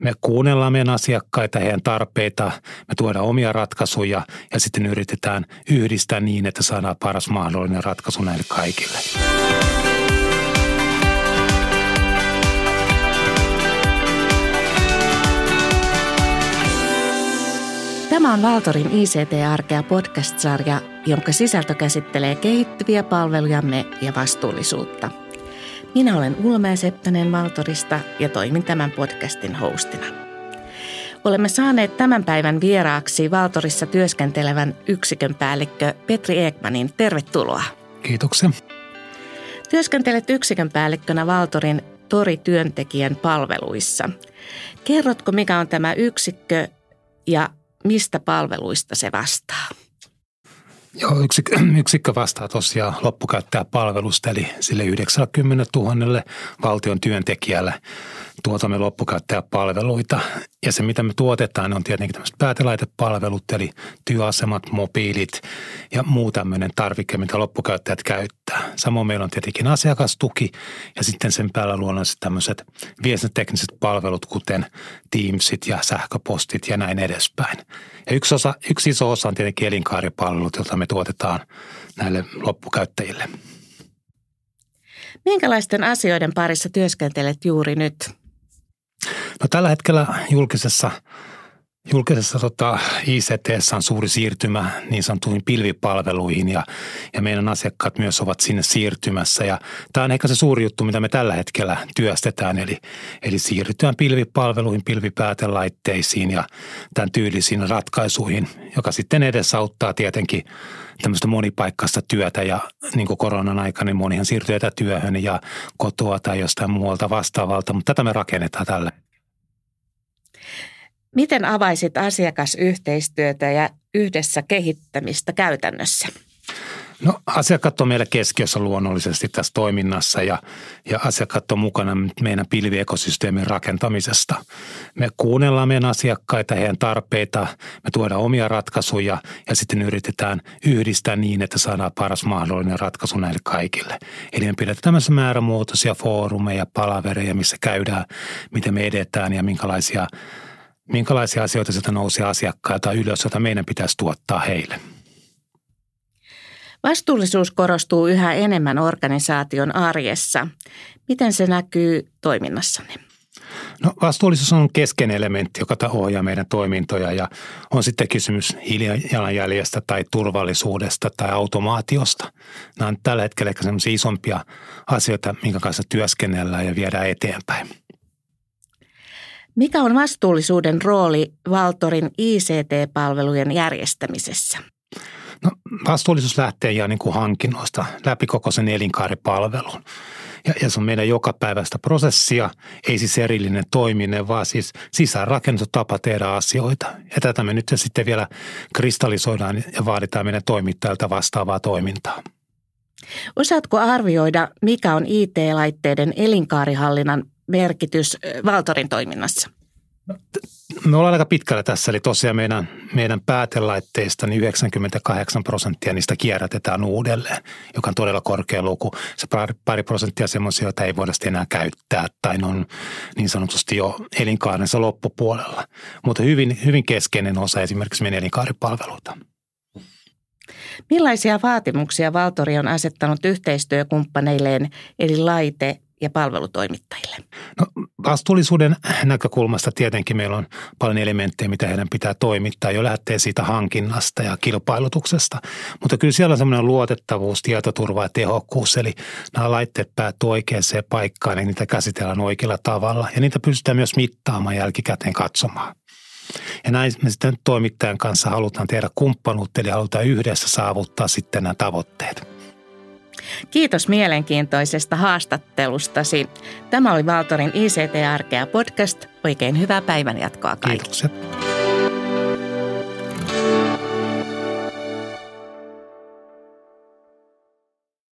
Me kuunnellaan meidän asiakkaita, heidän tarpeita, me tuodaan omia ratkaisuja ja sitten yritetään yhdistää niin, että saadaan paras mahdollinen ratkaisu näille kaikille. Tämä on Valtorin ICT-arkea podcast-sarja, jonka sisältö käsittelee kehittyviä palvelujamme ja vastuullisuutta. Minä olen Ulmea Seppänen Valtorista ja toimin tämän podcastin hostina. Olemme saaneet tämän päivän vieraaksi Valtorissa työskentelevän yksikön päällikkö Petri Ekmanin. Tervetuloa. Kiitoksia. Työskentelet yksikön päällikkönä Valtorin Tori-työntekijän palveluissa. Kerrotko, mikä on tämä yksikkö ja mistä palveluista se vastaa? Joo, yksikkö, yksikkö vastaa tosiaan loppukäyttäjäpalvelusta, eli sille 90 000 valtion työntekijälle tuotamme loppukäyttäjäpalveluita. Ja se, mitä me tuotetaan, on tietenkin tämmöiset päätelaitepalvelut, eli työasemat, mobiilit ja muu tämmöinen tarvike, mitä loppukäyttäjät käyttää. Samoin meillä on tietenkin asiakastuki ja sitten sen päällä luonnollisesti tämmöiset viestintätekniset palvelut, kuten Teamsit ja sähköpostit ja näin edespäin. Ja yksi, osa, yksi iso osa on tietenkin elinkaaripalvelut, joita me tuotetaan näille loppukäyttäjille. Minkälaisten asioiden parissa työskentelet juuri nyt? No tällä hetkellä julkisessa Julkisessa tota, ICT on suuri siirtymä niin sanottuihin pilvipalveluihin ja, ja meidän asiakkaat myös ovat sinne siirtymässä. Ja tämä on ehkä se suuri juttu, mitä me tällä hetkellä työstetään, eli, eli siirrytään pilvipalveluihin, pilvipäätelaitteisiin ja tämän tyylisiin ratkaisuihin, joka sitten edesauttaa tietenkin tämmöistä monipaikkaista työtä ja niin kuin koronan aikana niin monihan siirtyy etätyöhön ja kotoa tai jostain muualta vastaavalta, mutta tätä me rakennetaan tällä Miten avaisit asiakasyhteistyötä ja yhdessä kehittämistä käytännössä? No asiakkaat on meillä keskiössä luonnollisesti tässä toiminnassa ja, ja asiakkaat on mukana meidän pilviekosysteemin rakentamisesta. Me kuunnellaan meidän asiakkaita, heidän tarpeita, me tuodaan omia ratkaisuja ja sitten yritetään yhdistää niin, että saadaan paras mahdollinen ratkaisu näille kaikille. Eli me pidetään tämmöisiä määrämuotoisia foorumeja, palavereja, missä käydään, miten me edetään ja minkälaisia – minkälaisia asioita sieltä nousee asiakkailta ylös, joita meidän pitäisi tuottaa heille. Vastuullisuus korostuu yhä enemmän organisaation arjessa. Miten se näkyy toiminnassanne? No, vastuullisuus on keskeinen elementti, joka ohjaa meidän toimintoja ja on sitten kysymys hiilijalanjäljestä tai turvallisuudesta tai automaatiosta. Nämä on tällä hetkellä ehkä isompia asioita, minkä kanssa työskennellään ja viedään eteenpäin. Mikä on vastuullisuuden rooli Valtorin ICT-palvelujen järjestämisessä? No, vastuullisuus lähtee jo niin kuin hankinnoista läpi koko sen elinkaaripalvelun. Ja, ja se on meidän jokapäiväistä prosessia, ei siis erillinen toiminen, vaan siis sisäänrakennettu tapa tehdä asioita. Ja tätä me nyt sitten vielä kristallisoidaan ja vaaditaan meidän toimittajilta vastaavaa toimintaa. Osaatko arvioida, mikä on IT-laitteiden elinkaarihallinnan merkitys Valtorin toiminnassa? Me ollaan aika pitkällä tässä, eli tosiaan meidän, meidän päätelaitteista niin 98 prosenttia niistä kierrätetään uudelleen, joka on todella korkea luku. Se pari, prosenttia semmoisia, joita ei voida enää käyttää tai ne on niin sanotusti jo elinkaarensa loppupuolella. Mutta hyvin, hyvin keskeinen osa esimerkiksi meidän elinkaaripalveluita. Millaisia vaatimuksia Valtori on asettanut yhteistyökumppaneilleen eli laite- ja palvelutoimittajille? No, vastuullisuuden näkökulmasta tietenkin meillä on paljon elementtejä, mitä heidän pitää toimittaa jo lähtee siitä hankinnasta ja kilpailutuksesta. Mutta kyllä siellä on semmoinen luotettavuus, tietoturva ja tehokkuus, eli nämä laitteet päättyy oikeaan paikkaan ja niitä käsitellään oikealla tavalla ja niitä pystytään myös mittaamaan jälkikäteen katsomaan. Ja näin me sitten toimittajan kanssa halutaan tehdä kumppanuutta, eli halutaan yhdessä saavuttaa sitten nämä tavoitteet. Kiitos mielenkiintoisesta haastattelustasi. Tämä oli Valtorin ICT-arkea podcast. Oikein hyvää päivänjatkoa kaikille. Kiitoksia.